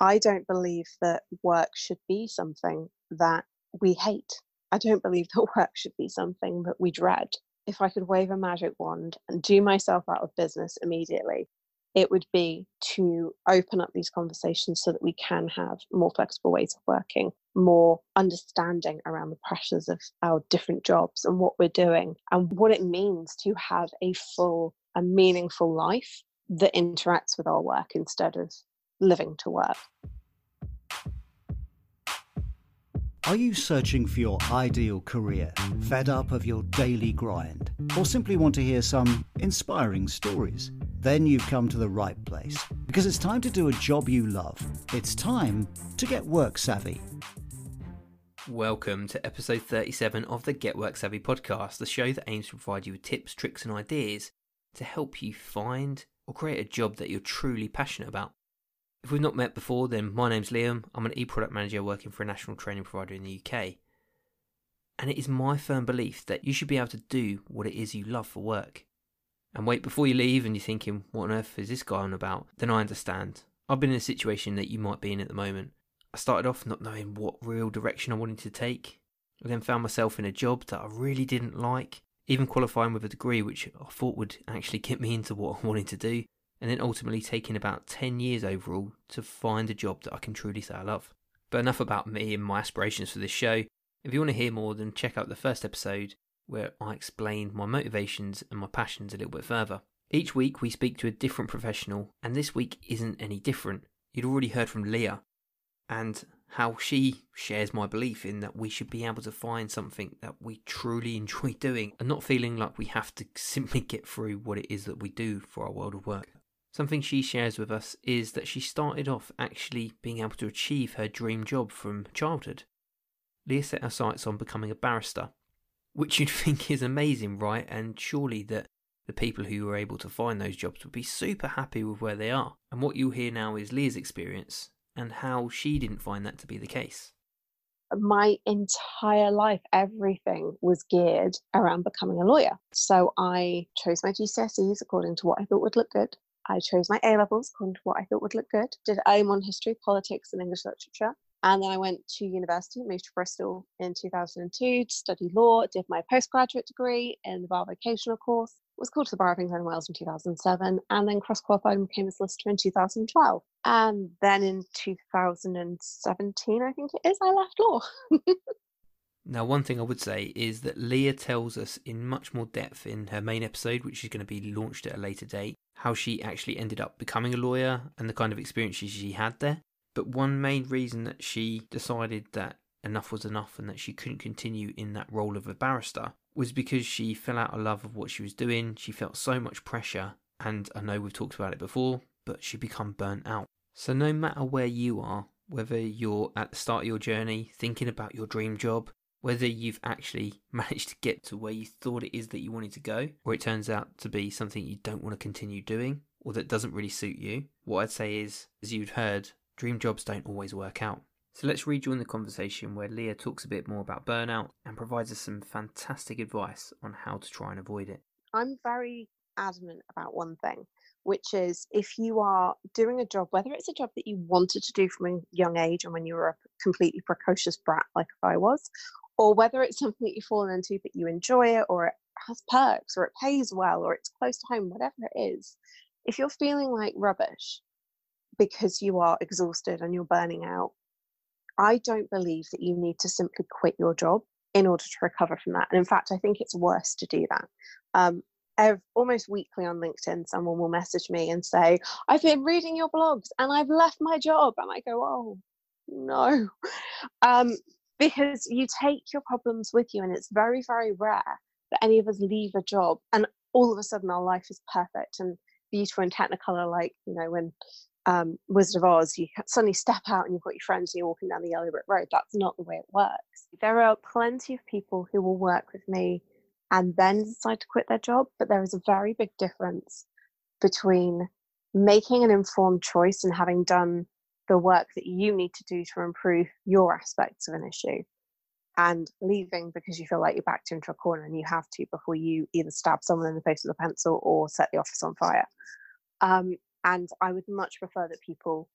I don't believe that work should be something that we hate. I don't believe that work should be something that we dread. If I could wave a magic wand and do myself out of business immediately, it would be to open up these conversations so that we can have more flexible ways of working, more understanding around the pressures of our different jobs and what we're doing, and what it means to have a full and meaningful life that interacts with our work instead of living to work. Are you searching for your ideal career, fed up of your daily grind, or simply want to hear some inspiring stories? Then you've come to the right place because it's time to do a job you love. It's time to get work savvy. Welcome to episode 37 of the Get Work Savvy podcast, the show that aims to provide you with tips, tricks, and ideas to help you find or create a job that you're truly passionate about. If we've not met before, then my name's Liam. I'm an e product manager working for a national training provider in the UK. And it is my firm belief that you should be able to do what it is you love for work. And wait, before you leave and you're thinking, what on earth is this guy on about? Then I understand. I've been in a situation that you might be in at the moment. I started off not knowing what real direction I wanted to take. I then found myself in a job that I really didn't like, even qualifying with a degree which I thought would actually get me into what I wanted to do and then ultimately taking about 10 years overall to find a job that I can truly say I love. But enough about me and my aspirations for this show. If you want to hear more, then check out the first episode where I explain my motivations and my passions a little bit further. Each week we speak to a different professional, and this week isn't any different. You'd already heard from Leah and how she shares my belief in that we should be able to find something that we truly enjoy doing and not feeling like we have to simply get through what it is that we do for our world of work. Something she shares with us is that she started off actually being able to achieve her dream job from childhood. Leah set her sights on becoming a barrister, which you'd think is amazing, right? And surely that the people who were able to find those jobs would be super happy with where they are. And what you'll hear now is Leah's experience and how she didn't find that to be the case. My entire life, everything was geared around becoming a lawyer. So I chose my GCSEs according to what I thought would look good. I chose my A levels according to what I thought would look good. Did AIM on history, politics, and English literature. And then I went to university, moved to Bristol in 2002 to study law, did my postgraduate degree in the bar vocational course, was called to the Bar of England and Wales in 2007, and then cross qualified and became a solicitor in 2012. And then in 2017, I think it is, I left law. Now, one thing I would say is that Leah tells us in much more depth in her main episode, which is going to be launched at a later date, how she actually ended up becoming a lawyer and the kind of experiences she had there. But one main reason that she decided that enough was enough and that she couldn't continue in that role of a barrister was because she fell out of love of what she was doing. She felt so much pressure, and I know we've talked about it before, but she become burnt out. So no matter where you are, whether you're at the start of your journey thinking about your dream job, whether you've actually managed to get to where you thought it is that you wanted to go, or it turns out to be something you don't want to continue doing, or that doesn't really suit you, what I'd say is, as you've heard, dream jobs don't always work out. So let's rejoin the conversation where Leah talks a bit more about burnout and provides us some fantastic advice on how to try and avoid it. I'm very adamant about one thing, which is if you are doing a job, whether it's a job that you wanted to do from a young age and when you were a completely precocious brat like I was, or whether it's something that you've fallen into but you enjoy it or it has perks or it pays well or it's close to home, whatever it is, if you're feeling like rubbish because you are exhausted and you're burning out, I don't believe that you need to simply quit your job in order to recover from that. And in fact, I think it's worse to do that. Um, almost weekly on LinkedIn, someone will message me and say, I've been reading your blogs and I've left my job. And I go, oh, no. Um, because you take your problems with you and it's very very rare that any of us leave a job and all of a sudden our life is perfect and beautiful and technicolor like you know when um, Wizard of Oz, you suddenly step out and you've got your friends and you're walking down the yellow brick road. That's not the way it works. There are plenty of people who will work with me and then decide to quit their job, but there is a very big difference between making an informed choice and having done the work that you need to do to improve your aspects of an issue and leaving because you feel like you're backed into a corner and you have to before you either stab someone in the face with a pencil or set the office on fire. Um, and I would much prefer that people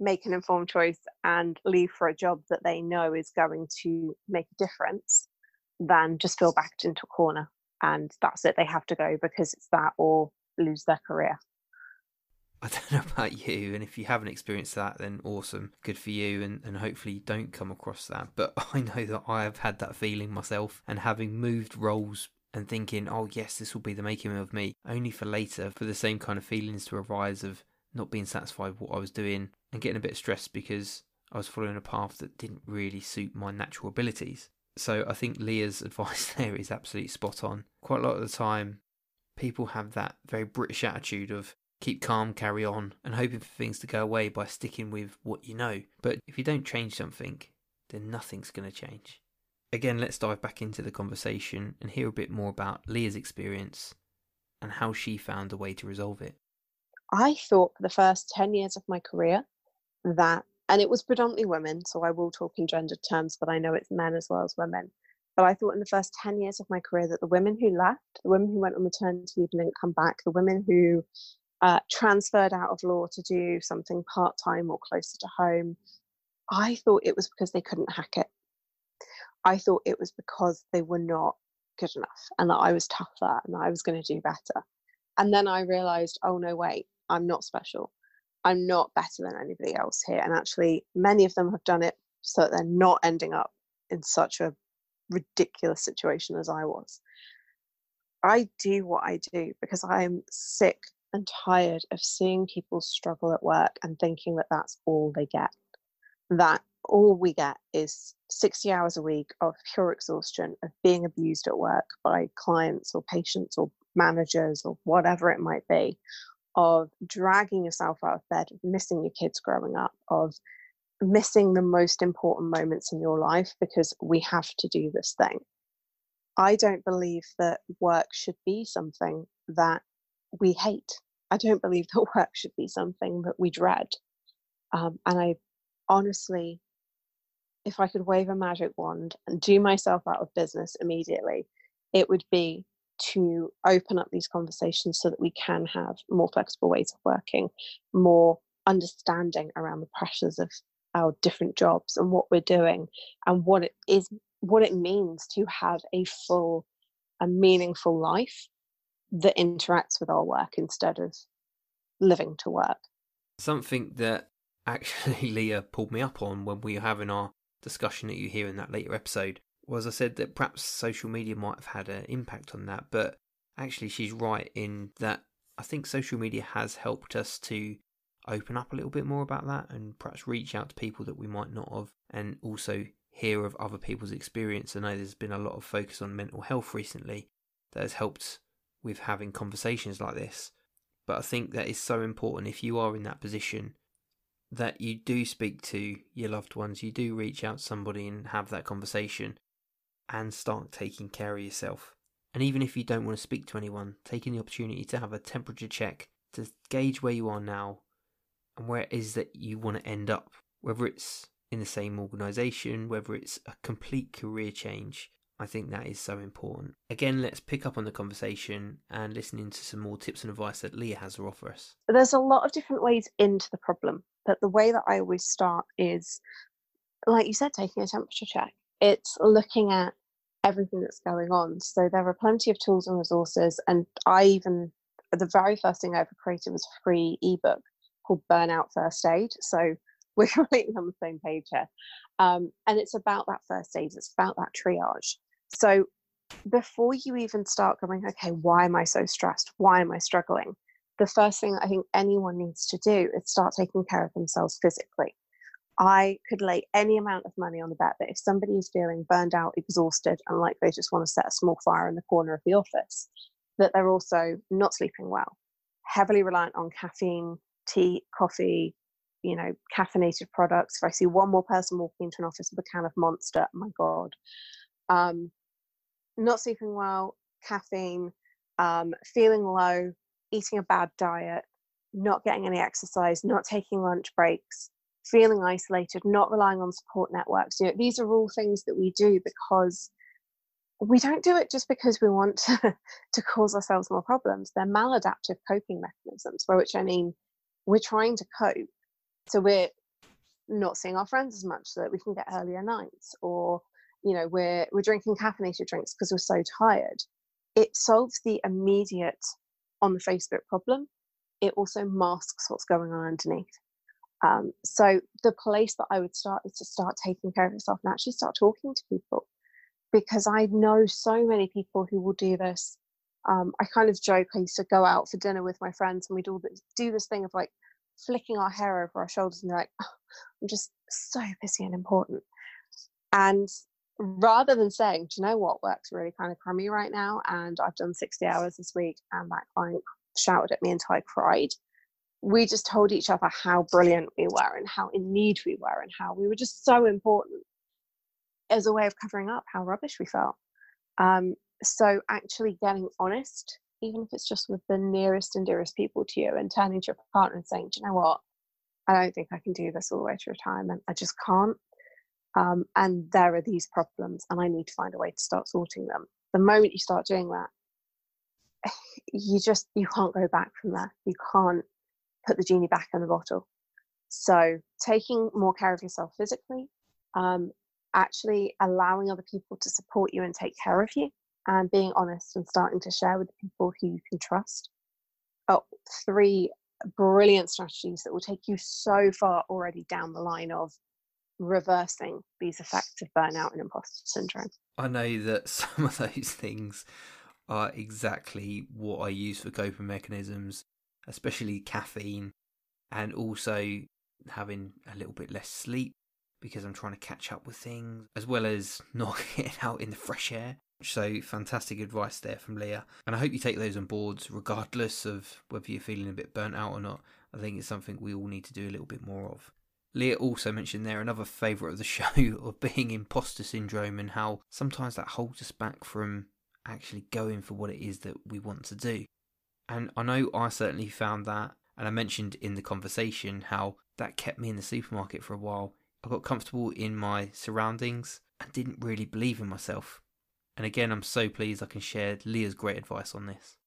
make an informed choice and leave for a job that they know is going to make a difference than just feel backed into a corner and that's it they have to go because it's that or lose their career I don't know about you, and if you haven't experienced that, then awesome, good for you, and, and hopefully you don't come across that. But I know that I have had that feeling myself, and having moved roles and thinking, oh yes, this will be the making of me, only for later for the same kind of feelings to arise of not being satisfied with what I was doing and getting a bit stressed because I was following a path that didn't really suit my natural abilities. So I think Leah's advice there is absolutely spot on. Quite a lot of the time, people have that very British attitude of keep calm, carry on, and hoping for things to go away by sticking with what you know. But if you don't change something, then nothing's going to change. Again, let's dive back into the conversation and hear a bit more about Leah's experience and how she found a way to resolve it. I thought for the first 10 years of my career that, and it was predominantly women, so I will talk in gendered terms, but I know it's men as well as women. But I thought in the first 10 years of my career that the women who left, the women who went on maternity leave and didn't come back, the women who uh, transferred out of law to do something part time or closer to home, I thought it was because they couldn't hack it. I thought it was because they were not good enough and that I was tougher and I was going to do better. And then I realized, oh no, wait, I'm not special. I'm not better than anybody else here. And actually, many of them have done it so that they're not ending up in such a ridiculous situation as I was. I do what I do because I'm sick and tired of seeing people struggle at work and thinking that that's all they get. That all we get is 60 hours a week of pure exhaustion of being abused at work by clients or patients or managers or whatever it might be, of dragging yourself out of bed, of missing your kids growing up, of missing the most important moments in your life because we have to do this thing. I don't believe that work should be something that we hate. I don't believe that work should be something that we dread. Um, and I honestly, if I could wave a magic wand and do myself out of business immediately, it would be to open up these conversations so that we can have more flexible ways of working, more understanding around the pressures of our different jobs and what we're doing and what it is what it means to have a full and meaningful life that interacts with our work instead of living to work. Something that actually Leah pulled me up on when we were having our discussion that you hear in that later episode was I said that perhaps social media might have had an impact on that, but actually she's right in that I think social media has helped us to open up a little bit more about that and perhaps reach out to people that we might not have and also hear of other people's experience. I know there's been a lot of focus on mental health recently that has helped with having conversations like this. But I think that is so important if you are in that position that you do speak to your loved ones, you do reach out to somebody and have that conversation and start taking care of yourself. And even if you don't want to speak to anyone, taking the opportunity to have a temperature check to gauge where you are now and where it is that you want to end up, whether it's in the same organisation, whether it's a complete career change, I think that is so important. Again, let's pick up on the conversation and listen into some more tips and advice that Leah has to offer us. There's a lot of different ways into the problem, but the way that I always start is, like you said, taking a temperature check. It's looking at everything that's going on. So there are plenty of tools and resources, and I even the very first thing I ever created was a free ebook called Burnout First Aid. So we're completely on the same page here. Um, and it's about that first aid, it's about that triage. So before you even start going, okay, why am I so stressed? Why am I struggling? The first thing I think anyone needs to do is start taking care of themselves physically. I could lay any amount of money on the bet that if somebody is feeling burned out, exhausted, and like they just want to set a small fire in the corner of the office, that they're also not sleeping well, heavily reliant on caffeine, tea, coffee, you know, caffeinated products. If I see one more person walking into an office with a can of Monster, my God. Um, not sleeping well, caffeine, um, feeling low, eating a bad diet, not getting any exercise, not taking lunch breaks, feeling isolated, not relying on support networks. You know, these are all things that we do because we don't do it just because we want to, to cause ourselves more problems. They're maladaptive coping mechanisms, by which I mean we're trying to cope. So we're not seeing our friends as much so that we can get earlier nights or you know we're we're drinking caffeinated drinks because we're so tired it solves the immediate on the facebook problem it also masks what's going on underneath um, so the place that i would start is to start taking care of yourself and actually start talking to people because i know so many people who will do this um, i kind of joke i used to go out for dinner with my friends and we'd all do this thing of like flicking our hair over our shoulders and like oh, i'm just so busy and important and rather than saying, do you know what works really kind of crummy right now? And I've done 60 hours this week and that client shouted at me until I cried. We just told each other how brilliant we were and how in need we were and how we were just so important as a way of covering up how rubbish we felt. Um, so actually getting honest, even if it's just with the nearest and dearest people to you, and turning to your partner and saying, do you know what? I don't think I can do this all the way to retirement. I just can't um, and there are these problems and i need to find a way to start sorting them the moment you start doing that you just you can't go back from there you can't put the genie back in the bottle. So taking more care of yourself physically um, actually allowing other people to support you and take care of you and being honest and starting to share with people who you can trust. Oh, three brilliant strategies that will take you so far already down the line of reversing these effects of burnout and imposter syndrome. I know that some of those things are exactly what I use for coping mechanisms, especially caffeine and also having a little bit less sleep because I'm trying to catch up with things, as well as not getting out in the fresh air. So, fantastic advice there from Leah. And I hope you take those on board, regardless of whether you're feeling a bit burnt out or not. I think it's something we all need to do a little bit more of. Leah also mentioned there another favourite of the show of being imposter syndrome and how sometimes that holds us back from actually going for what it is that we want to do. And I know I certainly found that, and I mentioned in the conversation how that kept me in the supermarket for a while. I got comfortable in my surroundings and didn't really believe in myself. And again, I'm so pleased I can share Leah's great advice on this.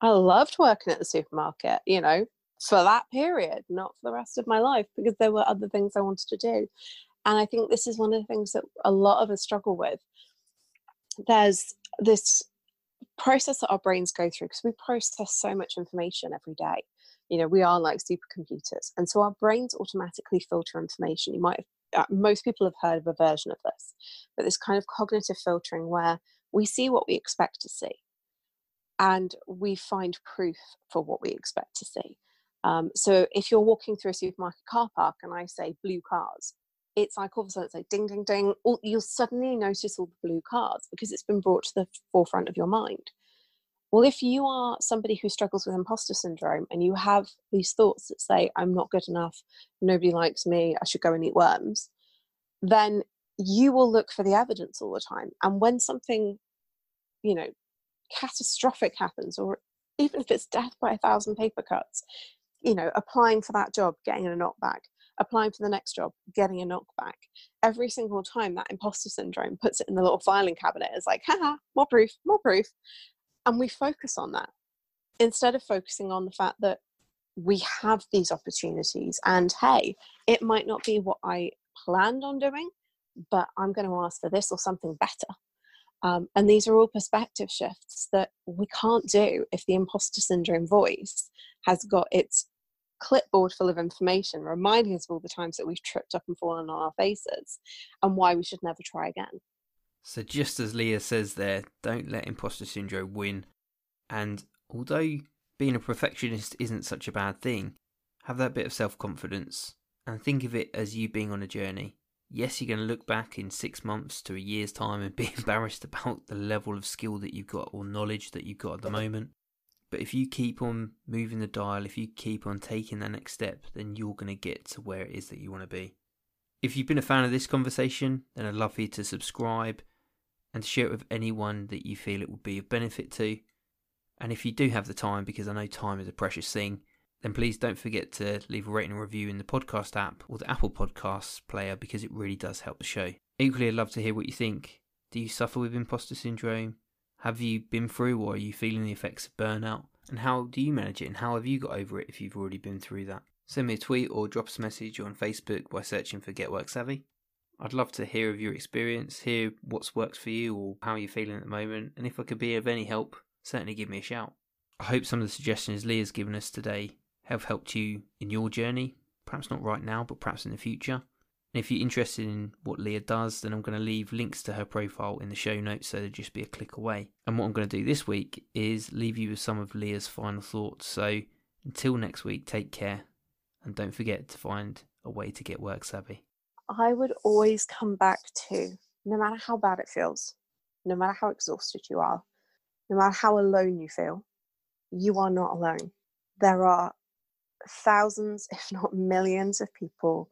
I loved working at the supermarket. You know, for that period, not for the rest of my life, because there were other things I wanted to do. And I think this is one of the things that a lot of us struggle with. There's this process that our brains go through because we process so much information every day. You know, we are like supercomputers. And so our brains automatically filter information. You might have, uh, most people have heard of a version of this, but this kind of cognitive filtering where we see what we expect to see and we find proof for what we expect to see. Um, so if you're walking through a supermarket car park and I say blue cars, it's like all of a sudden it's like ding, ding, ding. All, you'll suddenly notice all the blue cards because it's been brought to the forefront of your mind. Well, if you are somebody who struggles with imposter syndrome and you have these thoughts that say, I'm not good enough, nobody likes me, I should go and eat worms, then you will look for the evidence all the time. And when something, you know, catastrophic happens, or even if it's death by a thousand paper cuts, you know, applying for that job, getting a knockback, applying for the next job, getting a knockback. Every single time that imposter syndrome puts it in the little filing cabinet, is like, haha, more proof, more proof. And we focus on that instead of focusing on the fact that we have these opportunities and hey, it might not be what I planned on doing, but I'm going to ask for this or something better. Um, and these are all perspective shifts that we can't do if the imposter syndrome voice has got its clipboard full of information reminding us of all the times that we've tripped up and fallen on our faces and why we should never try again. So, just as Leah says there, don't let imposter syndrome win. And although being a perfectionist isn't such a bad thing, have that bit of self confidence and think of it as you being on a journey. Yes, you're going to look back in six months to a year's time and be embarrassed about the level of skill that you've got or knowledge that you've got at the moment. But if you keep on moving the dial, if you keep on taking that next step, then you're going to get to where it is that you want to be. If you've been a fan of this conversation, then I'd love for you to subscribe and share it with anyone that you feel it would be of benefit to. And if you do have the time, because I know time is a precious thing, then please don't forget to leave a rating and review in the podcast app or the Apple Podcasts player because it really does help the show. Equally, I'd love to hear what you think. Do you suffer with imposter syndrome? Have you been through or are you feeling the effects of burnout? And how do you manage it and how have you got over it if you've already been through that? Send me a tweet or drop us a message on Facebook by searching for Get Work Savvy. I'd love to hear of your experience, hear what's worked for you or how you're feeling at the moment, and if I could be of any help, certainly give me a shout. I hope some of the suggestions Leah's given us today have helped you in your journey, perhaps not right now, but perhaps in the future. And if you're interested in what Leah does, then I'm going to leave links to her profile in the show notes so they'll just be a click away. And what I'm going to do this week is leave you with some of Leah's final thoughts. So until next week, take care and don't forget to find a way to get work savvy. I would always come back to no matter how bad it feels, no matter how exhausted you are, no matter how alone you feel, you are not alone. There are thousands, if not millions, of people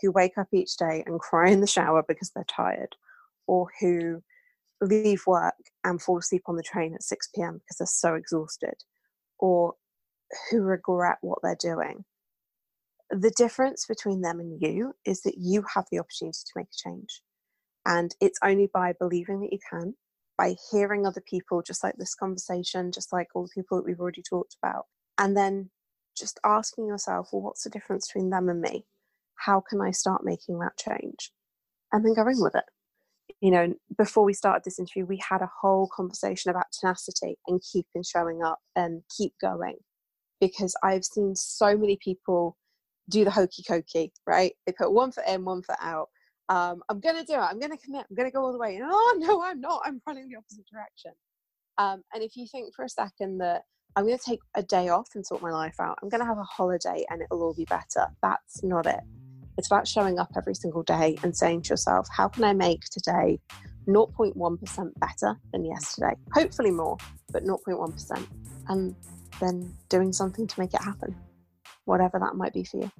who wake up each day and cry in the shower because they're tired, or who leave work and fall asleep on the train at 6 p.m. because they're so exhausted, or who regret what they're doing. The difference between them and you is that you have the opportunity to make a change. And it's only by believing that you can, by hearing other people, just like this conversation, just like all the people that we've already talked about, and then just asking yourself, well, what's the difference between them and me? How can I start making that change? And then going with it. You know, before we started this interview, we had a whole conversation about tenacity and keeping showing up and keep going. Because I've seen so many people do the hokey cokey, right? They put one foot in, one foot out. Um, I'm going to do it. I'm going to commit. I'm going to go all the way. And, oh, no, I'm not. I'm running the opposite direction. Um, and if you think for a second that I'm going to take a day off and sort my life out, I'm going to have a holiday and it'll all be better, that's not it. It's about showing up every single day and saying to yourself, how can I make today 0.1% better than yesterday? Hopefully more, but 0.1%. And then doing something to make it happen, whatever that might be for you.